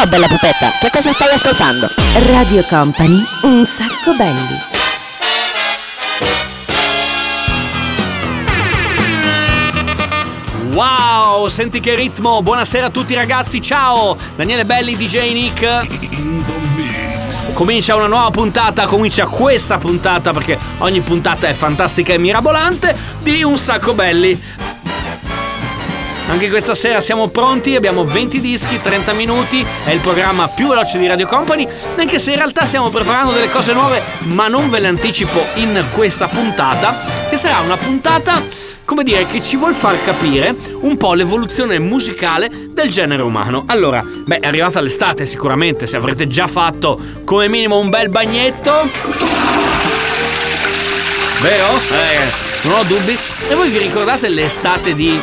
Ciao bella pupetta, che cosa stai ascoltando? Radio Company, un sacco belli. Wow, senti che ritmo! Buonasera a tutti ragazzi, ciao! Daniele Belli, DJ Nick. Comincia una nuova puntata, comincia questa puntata perché ogni puntata è fantastica e mirabolante di Un sacco belli. Anche questa sera siamo pronti, abbiamo 20 dischi, 30 minuti, è il programma più veloce di Radio Company, anche se in realtà stiamo preparando delle cose nuove, ma non ve le anticipo in questa puntata, che sarà una puntata, come dire, che ci vuol far capire un po' l'evoluzione musicale del genere umano. Allora, beh, è arrivata l'estate sicuramente, se avrete già fatto come minimo un bel bagnetto... Vero? Eh, non ho dubbi. E voi vi ricordate l'estate di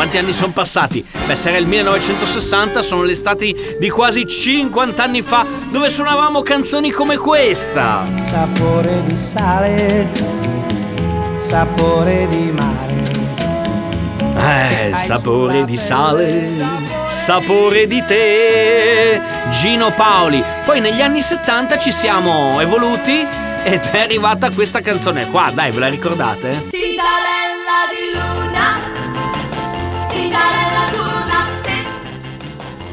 quanti anni sono passati? Beh, se era il 1960, sono le estati di quasi 50 anni fa, dove suonavamo canzoni come questa. Sapore di sale, sapore di mare. Eh, sapore di sale, sapore di te. Gino Paoli. Poi negli anni 70 ci siamo evoluti ed è arrivata questa canzone qua. Dai, ve la ricordate? Tintarella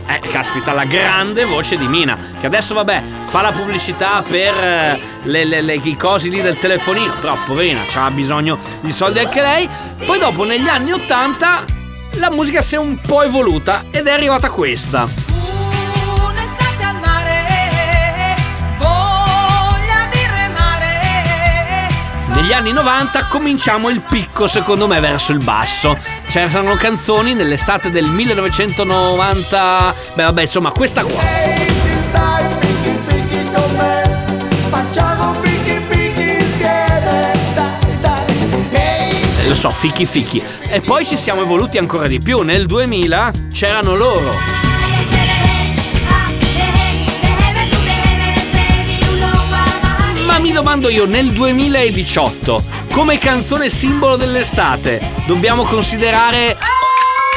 Eh, caspita, la grande voce di Mina, che adesso vabbè fa la pubblicità per eh, le, le- le- i cosi lì del telefonino, però poverina, ha bisogno di soldi anche lei. Poi dopo negli anni 80 la musica si è un po' evoluta ed è arrivata questa. Anni 90 cominciamo il picco secondo me verso il basso. C'erano canzoni nell'estate del 1990, beh vabbè insomma questa qua. Eh, Lo so, fichi fichi. E poi ci siamo evoluti ancora di più. Nel 2000 c'erano loro. Domando io, nel 2018, come canzone simbolo dell'estate, dobbiamo considerare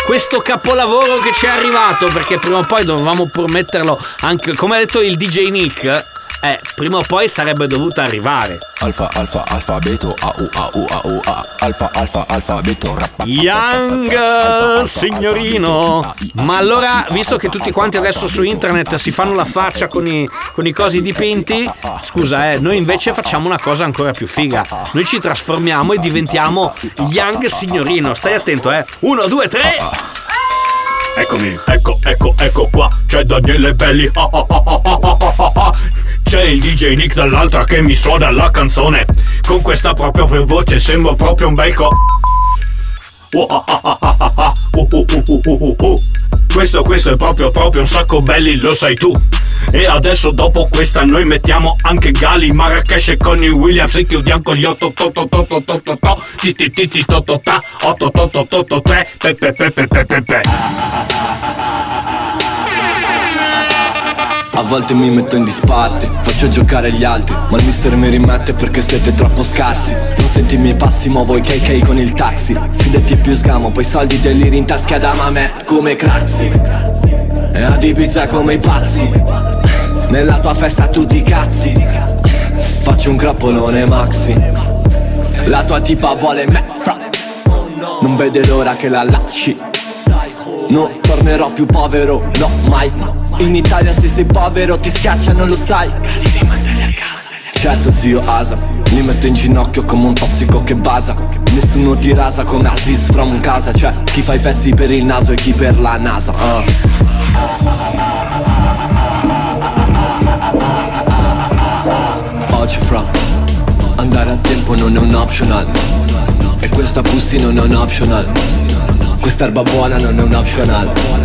questo capolavoro che ci è arrivato? Perché prima o poi dovevamo pur metterlo anche, come ha detto il DJ Nick, eh, prima o poi sarebbe dovuta arrivare. Alfa, alfa, alfabeto, au, au, au, a. Alfa, alfa, alfabeto, rappa. Young, signorino. Ma allora, visto che tutti quanti adesso su internet si fanno la faccia con i, con i cosi dipinti, scusa, eh, noi invece facciamo una cosa ancora più figa. Noi ci trasformiamo e diventiamo Young signorino. Stai attento, eh. Uno, due, tre. Eccomi, ecco, ecco, ecco qua. C'è Daniele Belli. Ah, ah, ah, ah, ah, ah, ah c'è il DJ Nick dall'altra che mi suona la canzone, con questa proprio per voce sembra proprio un bel co... Questo, questo è proprio, proprio un sacco belli, lo sai tu. E adesso dopo questa noi mettiamo anche Gali, Marrakesh e Connie Williams e chiudiamo con gli 8 8 8 8 8 8 8 ti ti ti ti to to ta. 8 8 8 8 8 3 pe pe pe pe pe pe pe A volte mi metto in disparte, faccio giocare gli altri Ma il mister mi rimette perché siete troppo scarsi. Non senti i miei passi, muovo i KK con il taxi? Fidati più sgamo, poi soldi dell'iri in tasca da me come crazzi E ad Ibiza come i pazzi. Nella tua festa tutti cazzi. Faccio un grappolone maxi. La tua tipa vuole me fra. Non vede l'ora che la lasci. Non tornerò più povero, no mai In Italia se sei povero ti schiacciano lo sai. Certo zio Asa Li metto in ginocchio come un tossico che basa. Nessuno ti rasa come Aziz from casa Cioè chi fa i pezzi per il naso e chi per la NASA ah. Oggi fra Andare a tempo non è un optional. E questa pussy non è un optional. Quest'erba buona non è un optional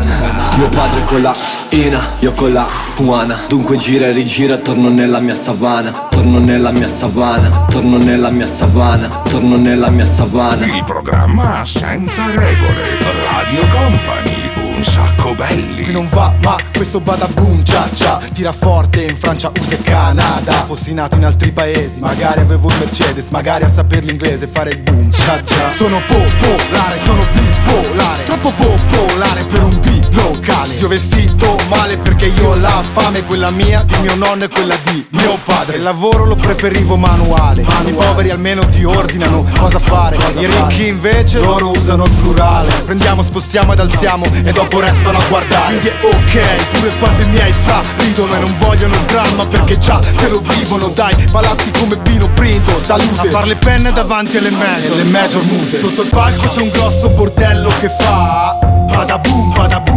Mio padre con la ina, io con la puana Dunque gira e rigira, torno nella mia savana. Torno nella mia savana, torno nella mia savana Torno nella mia savana. Il programma senza regole. Radio Company, un sacco belli. Qui non va ma questo badaboom cia cia Tira forte in Francia, USA e Canada. Fossi nato in altri paesi Magari avevo il Mercedes Magari a saper l'inglese fare il boom cia cia Sono popolare, sono bipolare. Troppo popolare per un B locale Zio vestito male perché io ho la fame Quella mia, di mio nonno e quella di mio padre. Il lavoro lo preferivo manuale. I poveri almeno ti ordinano cosa fare. I ricchi invece loro usano il plurale. Prendiamo, spostiamo ed alziamo E dopo restano a guardare. Quindi è ok, pure quando i miei fra ridono E non vogliono il dramma perché già se lo vivono Dai, palazzi come Pino Printo, salute. A far le penne davanti alle major, le major mute. Sotto il palco c'è un grosso bordello che fa Bada boom, bada boom,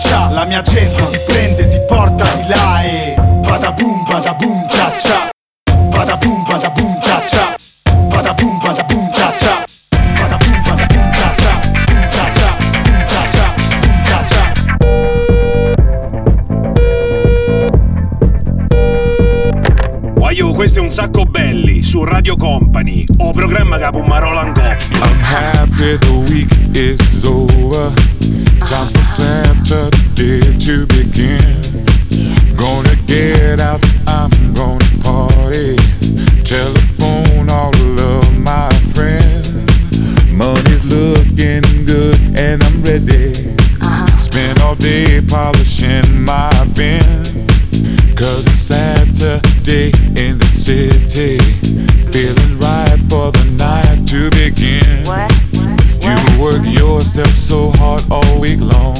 cia La mia gente ti prende, ti porta di là e Bada boom, bada boom, cia cia Bada boom, bada boom, cia cia Bada boom, bada boom, cia cia Bada boom, bada boom, cia cia Boom, cia cia, boom, cia cia, boom, cia cia Guaio, questo è un sacco belli su Radio Company. O programma capo Marola in coppa. I'm happy the week is over. Time for Saturday to begin. Gonna get out, yourself so hard all week long.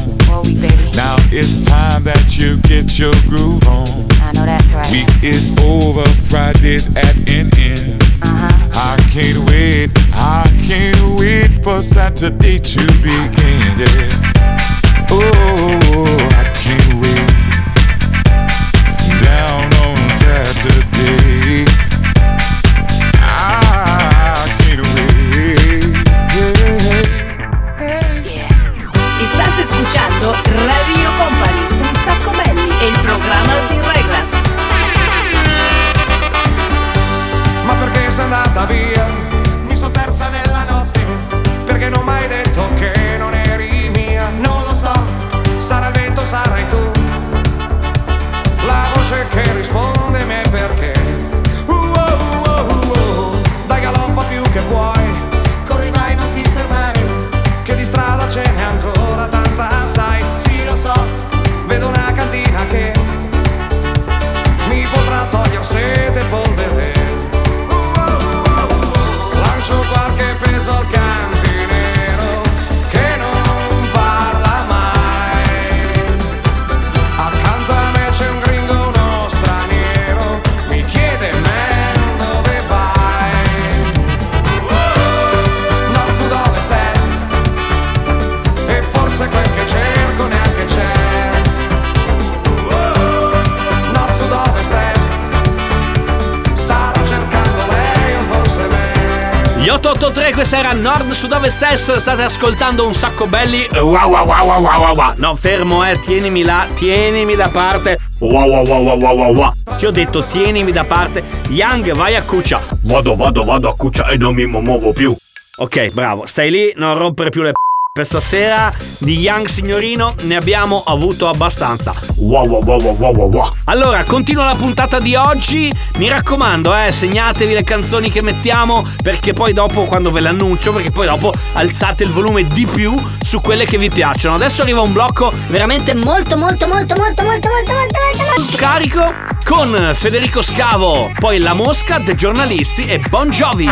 Now it's time that you get your groove on. I know that's right. Week is over, Friday's at an end. Uh-huh. I can't wait, I can't wait for Saturday to begin. Yeah. Oh, I can't wait. Roger K. era Nord Sud-Ovest Est, state ascoltando un sacco belli. Wow, wow, wow, wow, wow, wow. No, fermo, eh, tienimi là, tienimi da parte. Wow, wow, wow, wow, wow, wow. Ti ho detto, tienimi da parte. Young, vai a cuccia. Vado, vado, vado a cuccia e non mi muovo più. Ok, bravo, stai lì, non rompere più le p. Per stasera di Young Signorino ne abbiamo avuto abbastanza. Wow, wow, wow, wow, wow, wow. Allora, continua la puntata di oggi. Mi raccomando, eh, segnatevi le canzoni che mettiamo perché poi dopo quando ve le annuncio, perché poi dopo alzate il volume di più su quelle che vi piacciono. Adesso arriva un blocco veramente Molto, molto, molto, molto, molto, molto, molto, molto, molto. carico con Federico Scavo, poi La Mosca, dei giornalisti e Bon Jovi.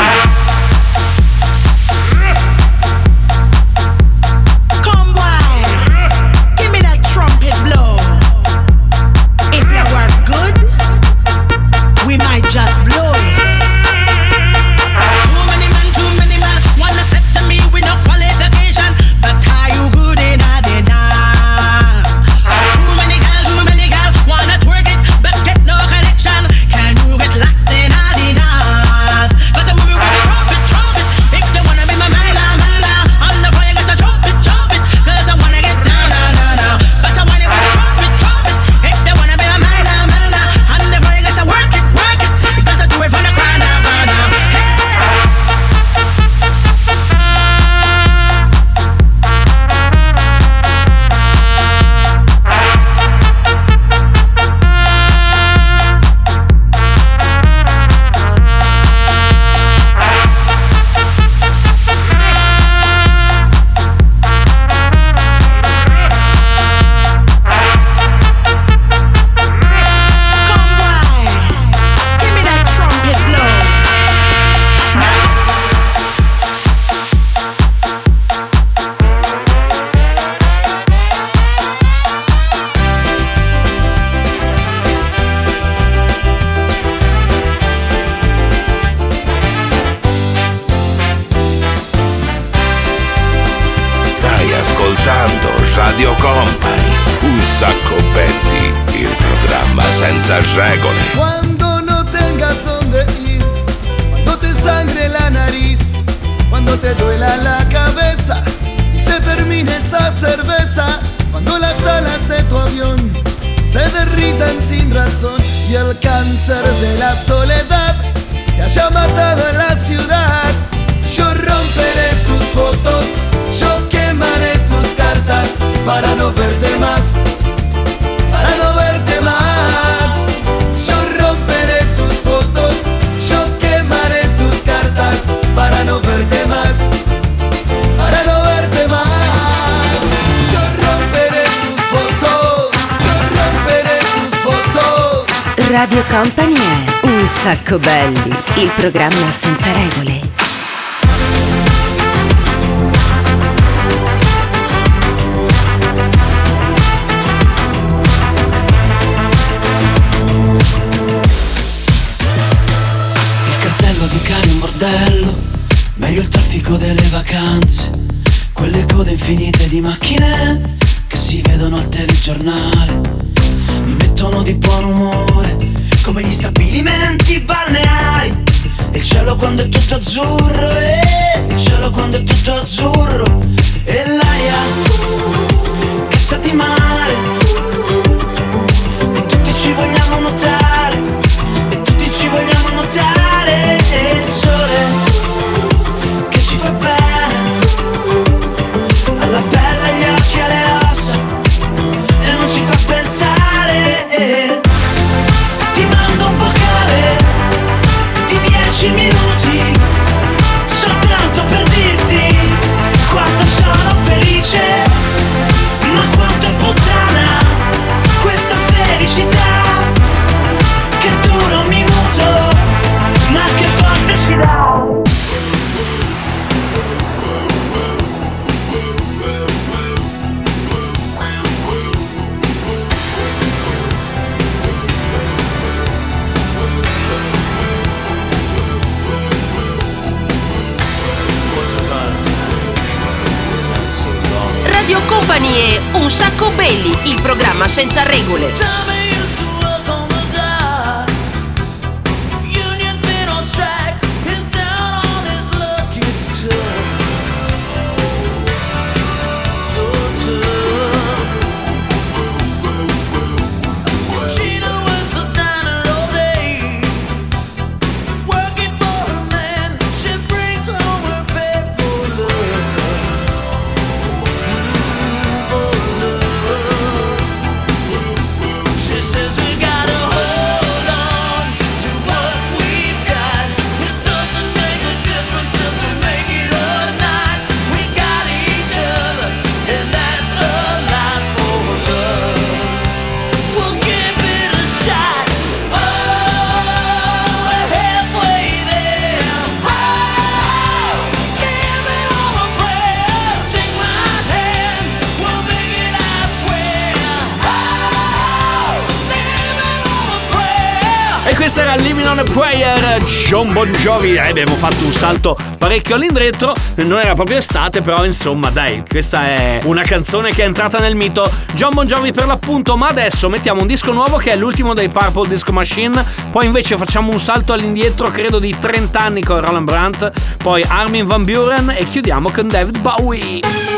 Company è Un sacco belli, il programma senza regole. Il cartello di cari un bordello, meglio il traffico delle vacanze, quelle code infinite di macchine che si vedono al telegiornale, mi mettono di buon umore, come gli stabilimenti balneari, il cielo quando è tutto azzurro, e il cielo quando è tutto azzurro, e l'aria Radio Company e Un sacco belli, il programma senza regole. Era Living on a Prayer, John Bon Jovi. Eh, abbiamo fatto un salto parecchio all'indietro. Non era proprio estate, però insomma, dai, questa è una canzone che è entrata nel mito. John Bon Jovi per l'appunto, ma adesso mettiamo un disco nuovo che è l'ultimo dei Purple Disco Machine. Poi invece facciamo un salto all'indietro, credo di 30 anni con Roland Brandt. Poi Armin Van Buren e chiudiamo con David Bowie.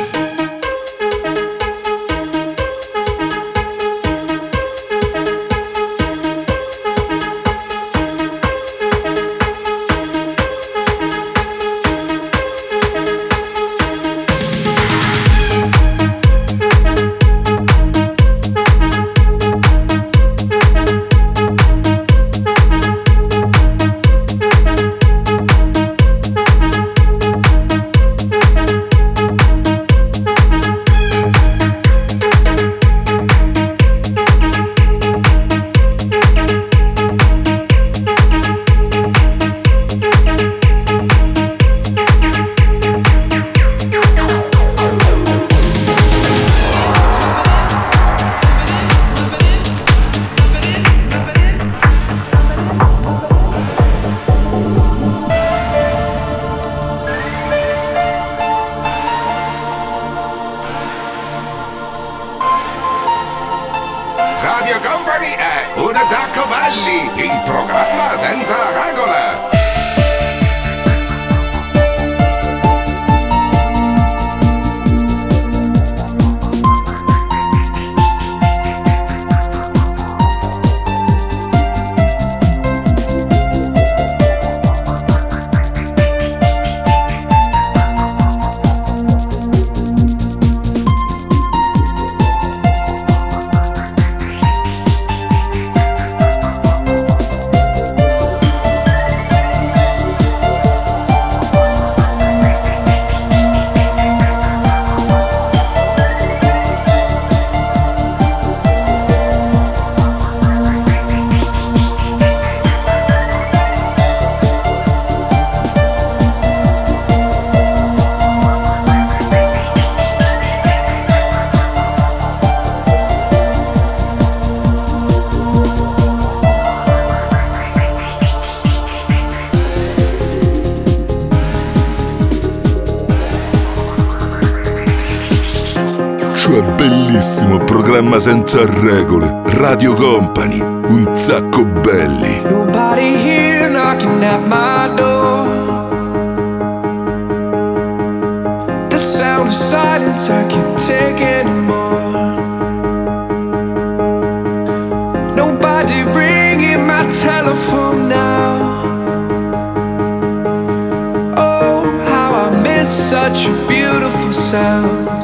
Bellissimo programma senza regole. Radio Company, un sacco belli. Nobody here knocking at my door. The sound of silence I can't take anymore. Nobody ringing my telephone now. Oh, how I miss such a beautiful sound.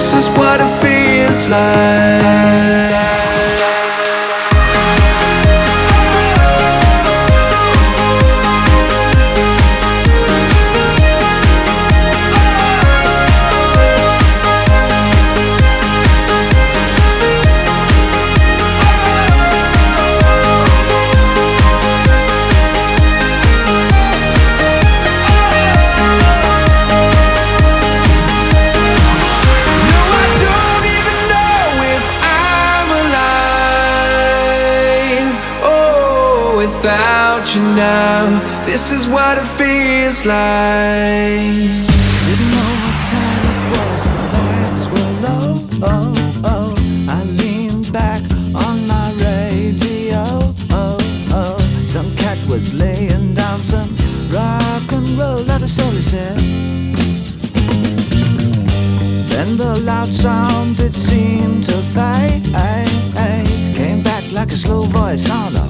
This is what it feels like. Now, this is what it feels like. It was, the lights were low. Oh, oh, I leaned back on my radio. Oh, oh, some cat was laying down some rock and roll. Then the loud sound it seemed to fade. Came back like a slow voice on a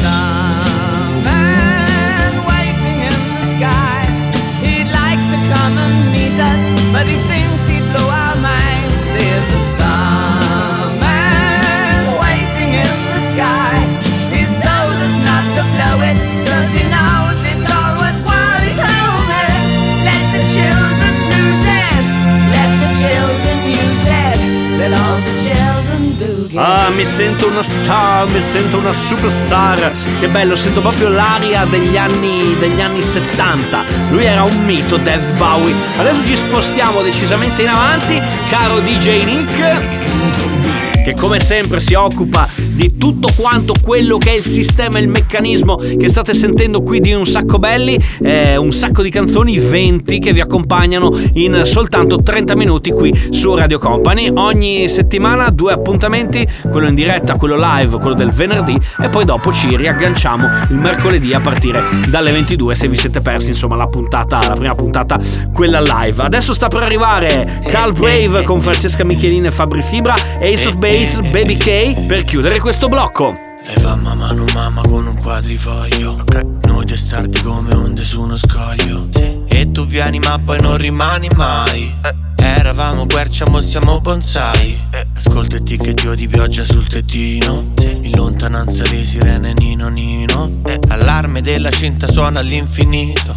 Ah, mi sento una star, mi sento una superstar. Che bello, sento proprio l'aria degli anni, degli anni 70. Lui era un mito, Dev Bowie. Adesso ci spostiamo decisamente in avanti, caro DJ Nick. Che come sempre si occupa di tutto quanto quello che è il sistema e il meccanismo che state sentendo qui di Un Sacco Belli, eh, un sacco di canzoni, 20 che vi accompagnano in soltanto 30 minuti qui su Radio Company. Ogni settimana due appuntamenti, quello in diretta, quello live, quello del venerdì e poi dopo ci riagganciamo il mercoledì a partire dalle 22 se vi siete persi insomma la puntata, la prima puntata, quella live. Adesso sta per arrivare Cal Brave con Francesca Michelin e Fabri Fibra, Ace of Base, Baby K per chiudere questo blocco. Lei fa mamma non mamma con un quadrifoglio. Noi testardi come onde su uno scoglio E tu vieni ma poi non rimani mai. Eravamo quercia, mo siamo bonsai. Ascolta e che dio di pioggia sul tettino. In lontananza le sirene nino nino. Allarme della cinta suona all'infinito.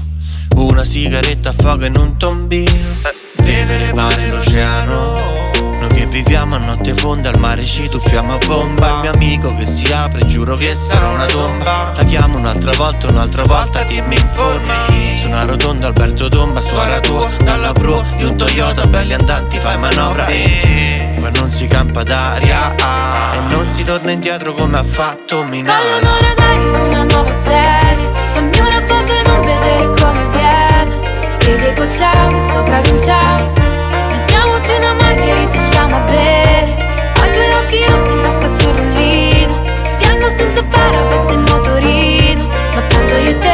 Una sigaretta affoga in un tombino. Deve levare l'oceano. Che viviamo a notte fonda al mare ci tuffiamo a bomba. Il mio amico che si apre giuro che sarà una tomba. La chiamo un'altra volta, un'altra volta ti mi informi Su una rotonda Alberto Tomba, suora tua Dalla pro di un Toyota, belli andanti fai manovra. E qua non si campa d'aria ah, E non si torna indietro come ha fatto Voglio Milano un onorario in una nuova serie Fammi una foto e non vedere come viene. E ciao, sopra vinciamo Spezziamoci una margherita, usciamo a bere. I tuoi occhi rossi in tasca sul rullino. Piango senza parabens in motorino. Ma tanto io te,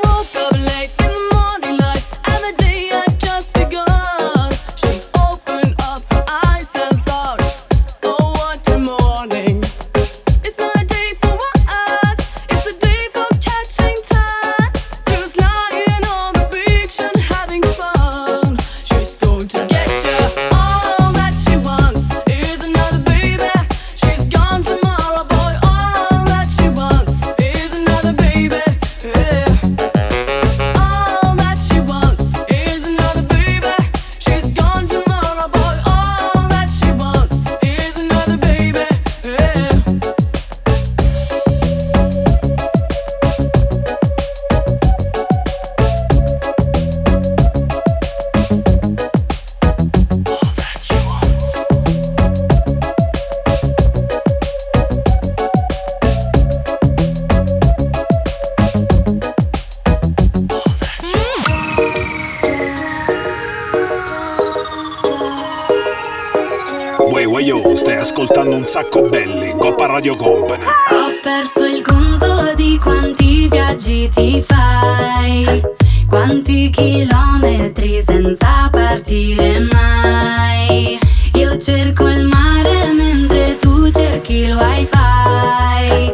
Yo, stai ascoltando un sacco belli, Coppa Radio Company. Ho perso il conto di quanti viaggi ti fai, quanti chilometri senza partire mai. Io cerco il mare mentre tu cerchi il wifi.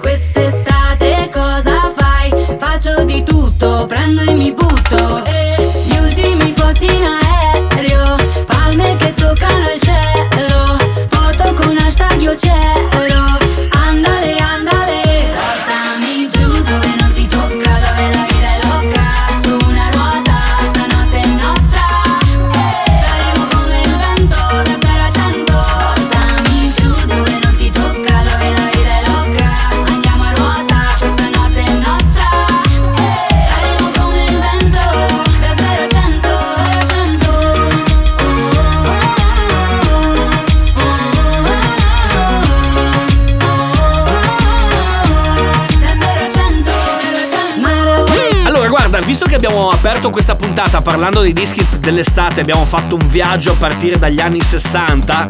Quest'estate cosa fai? Faccio di tutto, prendo e mi butto. E gli ultimi posti in aereo, aperto questa puntata parlando dei dischi dell'estate, abbiamo fatto un viaggio a partire dagli anni 60.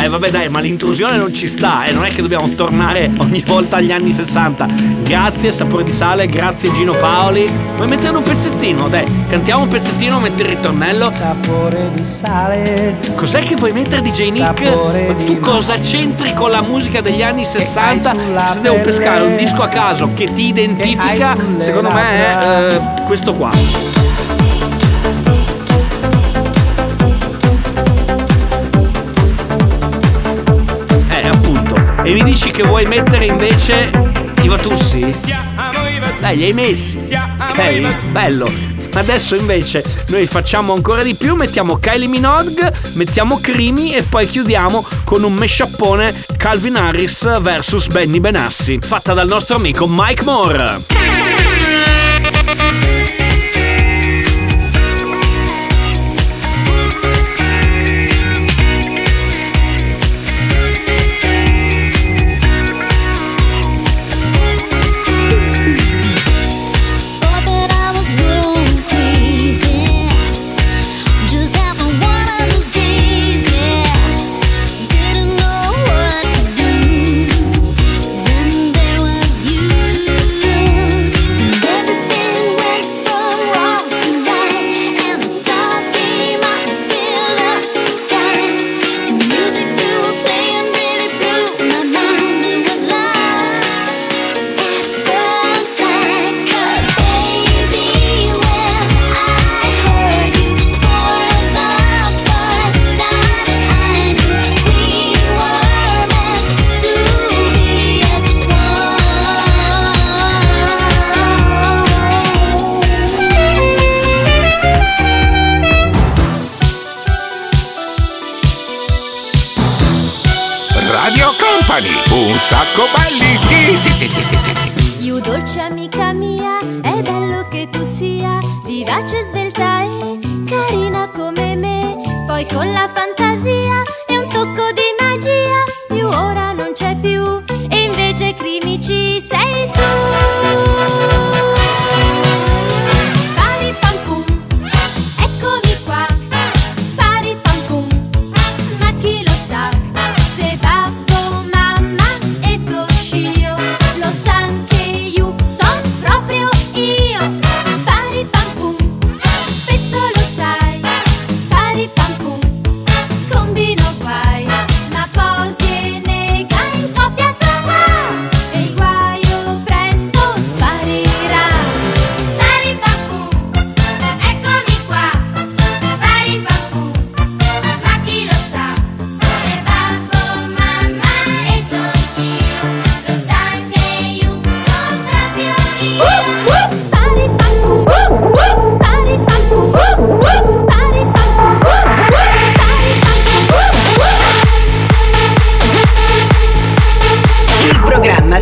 Eh vabbè dai, ma l'intrusione non ci sta e non è che dobbiamo tornare ogni volta agli anni 60. Grazie Sapore di Sale, grazie Gino Paoli. Vuoi mettere un pezzettino? Dai, cantiamo un pezzettino, metti il ritornello. Sapore di sale. Cos'è che vuoi mettere DJ Nick? Sapore Ma tu cosa c'entri con la musica degli anni 60? sulla Se devo pescare un disco a caso che ti identifica, secondo me è eh, questo qua. E mi dici che vuoi mettere invece i Vatussi? Dai, li hai messi. Ok, bello. Adesso invece noi facciamo ancora di più, mettiamo Kylie Minogue, mettiamo Crimi e poi chiudiamo con un mesciappone Calvin Harris vs Benny Benassi, fatta dal nostro amico Mike Moore.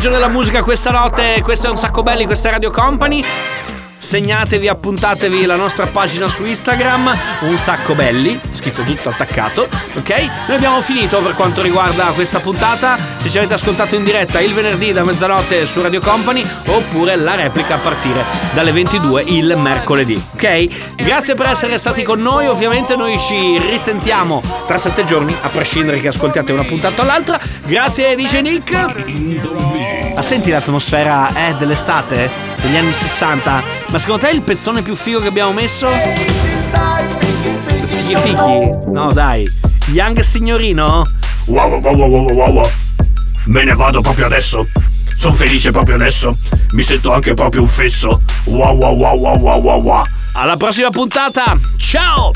Viaggio nella musica questa notte, questo è un sacco belli, questa è Radio Company. Segnatevi, appuntatevi la nostra pagina su Instagram, un sacco belli, scritto tutto attaccato, ok? Noi abbiamo finito per quanto riguarda questa puntata. Se ci avete ascoltato in diretta il venerdì da mezzanotte su Radio Company oppure la replica a partire dalle 22 il mercoledì, ok? Grazie per essere stati con noi, ovviamente noi ci risentiamo tra sette giorni, a prescindere che ascoltiate una puntata o l'altra. Grazie DJ Nick. Ma senti l'atmosfera eh, dell'estate, degli anni 60. Ma secondo te è il pezzone più figo che abbiamo messo? Gli fichi? No dai. Young signorino? Wow, wow, wow, wow, wow, wow. Me ne vado proprio adesso. Sono felice proprio adesso. Mi sento anche proprio un fesso. Wow, wow, wow, wow, wow, wow. Alla prossima puntata. Ciao!